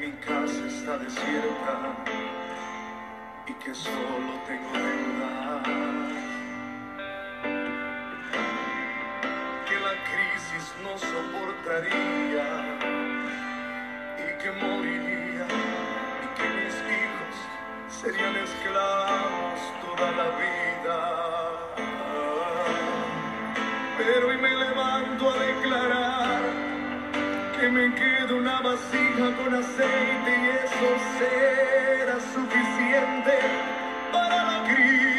mi casa está desierta y que solo tengo deuda. Que la crisis no soportaría y que moriría y que mis hijos serían esclavos toda la vida. Pero hoy me levanto a declarar que me queda una vasija con aceite y eso será suficiente para la crisis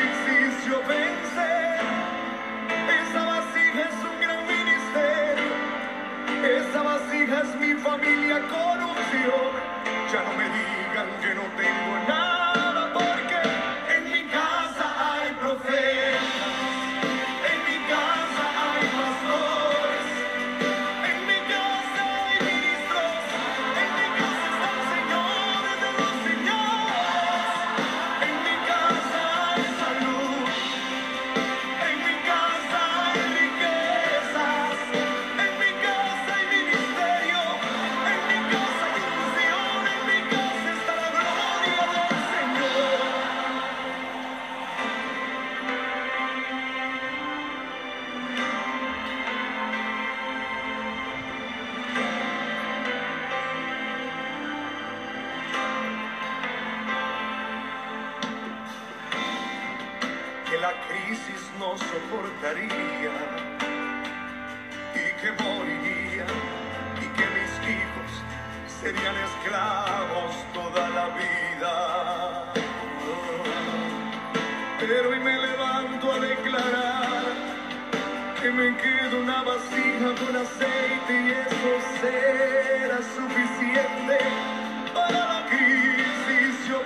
la crisis no soportaría y que moriría y que mis hijos serían esclavos toda la vida. Pero hoy me levanto a declarar que me queda una vasija con aceite y eso será suficiente para la crisis yo